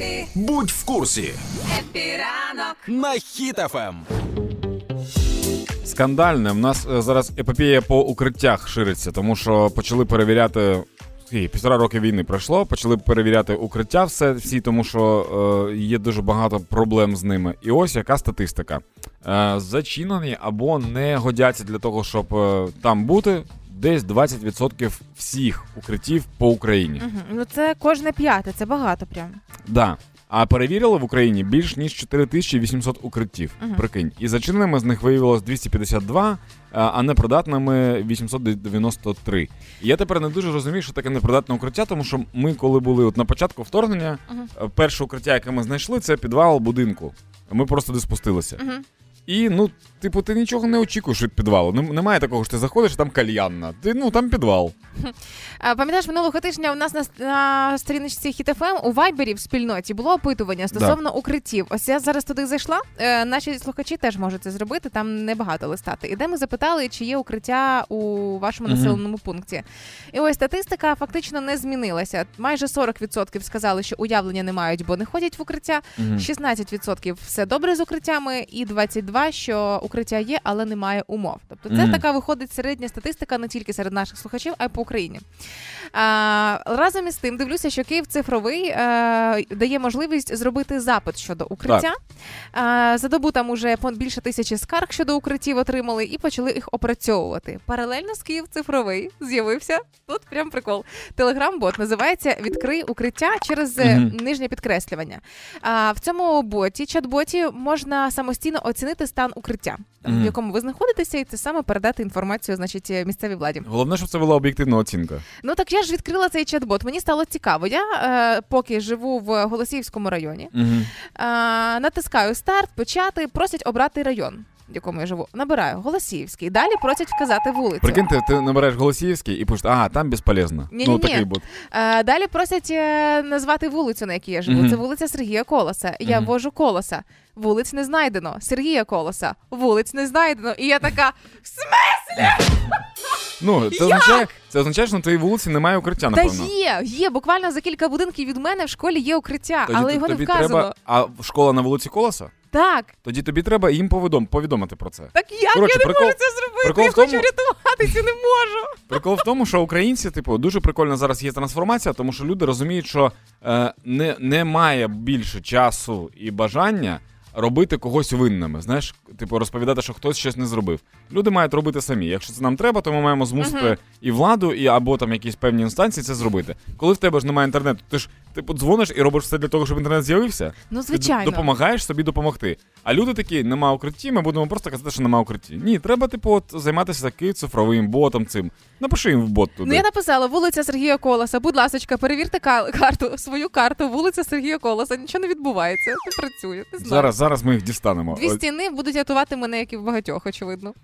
Хепі, Будь в курсі Хепіранок. на Ем. Хіт-ФМ. Скандальне. В нас е, зараз епопея по укриттях шириться, тому що почали перевіряти. скільки, Півтора роки війни пройшло, почали перевіряти укриття все, всі, тому що е, є дуже багато проблем з ними. І ось яка статистика. Е, зачинені або не годяться для того, щоб е, там бути. Десь 20% всіх укриттів по Україні. Угу. Ну це кожне п'яте, це багато прям. Да. А перевірили в Україні більш ніж 4800 укриттів. Мгм. Прикинь. І зачиненими з них виявилось 252, а непридатними 893. І я тепер не дуже розумію, що таке непридатне укриття, тому що ми, коли були от на початку вторгнення, е, перше укриття, яке ми знайшли, це підвал будинку. Ми просто де спустилися. Угу. І ну, типу, ти нічого не очікуєш від підвалу. Нем- Немає такого, що ти заходиш, а там кальянна. Ти ну там підвал. Пам'ятаєш, минулого тижня у нас на, на сторіночці Хіт.ФМ у Вайбері в спільноті було опитування стосовно укриттів. Ось я зараз туди зайшла. Е, наші слухачі теж можуть це зробити. Там небагато листати. І де ми запитали, чи є укриття у вашому Мгм. населеному пункті. І ось статистика фактично не змінилася. Майже 40% сказали, що уявлення не мають, бо не ходять в укриття. 16% все добре з укриттями, і 22% що укриття є, але немає умов. Тобто це Мгм. така виходить середня статистика не тільки серед наших слухачів, а й по Україні. А, разом із тим дивлюся, що Київ цифровий е, дає можливість зробити запит щодо укриття. А, за добу там уже більше тисячі скарг щодо укриттів отримали і почали їх опрацьовувати. Паралельно з Київ цифровий з'явився тут прям прикол. Телеграм-бот називається Відкрий укриття через Мгм. нижнє підкреслювання. А, в цьому боті, чат-боті, можна самостійно оцінити стан укриття, mm-hmm. в якому ви знаходитеся, і це саме передати інформацію, значить, е, місцевій владі. Головне, щоб це була об'єктивна оцінка. Ну так я ж відкрила цей чат-бот. Мені стало цікаво. Я е, поки живу в Голосіївському районі, Угу. е, натискаю старт, почати, просять обрати район. В якому я живу, набираю Голосіївський. Далі просять вказати вулицю. Прикинь, ти, набираєш Голосіївський і пишеш, а, там безполезно. Ні-ні-ні. Ну, такий бот. Е, далі просять е, назвати вулицю, на якій я живу. Мгм. Це вулиця Сергія Колоса. Я Мгм. ввожу колоса. Вулиць не знайдено. Сергія Колоса. Вулиць не знайдено. І я така: Ну, це означає, це означає, що на твоїй вулиці немає укриття, та напевно. є, є. Буквально за кілька будинків від мене в школі є укриття, але його не тобі вказано. треба. А школа на вулиці Колоса? Так, Тоді тобі треба їм повідом, повідомити про це. так як Коротше, я не прикол- можу це зробити? прикол я в тому- хочу врятуватися, не можу. Прикол в тому, що українці, типу, дуже прикольно зараз є трансформація, тому що люди розуміють, що е, не, немає більше часу і бажання робити когось винними. Знаєш, типу, розповідати, що хтось щось не зробив. Люди мають робити самі. Якщо це нам треба, то ми маємо змусити Мгм. і владу, і або там якісь певні інстанції це зробити. Коли в тебе ж немає інтернету, ти ж типу дзвониш і робиш все для того, щоб інтернет з'явився. Ну, звичайно. д- допомагаєш собі допомогти. А люди такі, нема укритті, ми будемо просто казати, що нема укритті. Ні, треба, типу, от, займатися таким цифровим ботом цим. Напиши їм в бот туди. Ну я написала вулиця Сергія Колоса. Будь ласочка, перевірте карту, свою карту, вулиця Сергія Колоса. Нічого не відбувається, не працює. Не знаю. Зараз, зараз ми їх дістанемо. Дві стіни будуть рятувати мене, як і в багатьох, очевидно.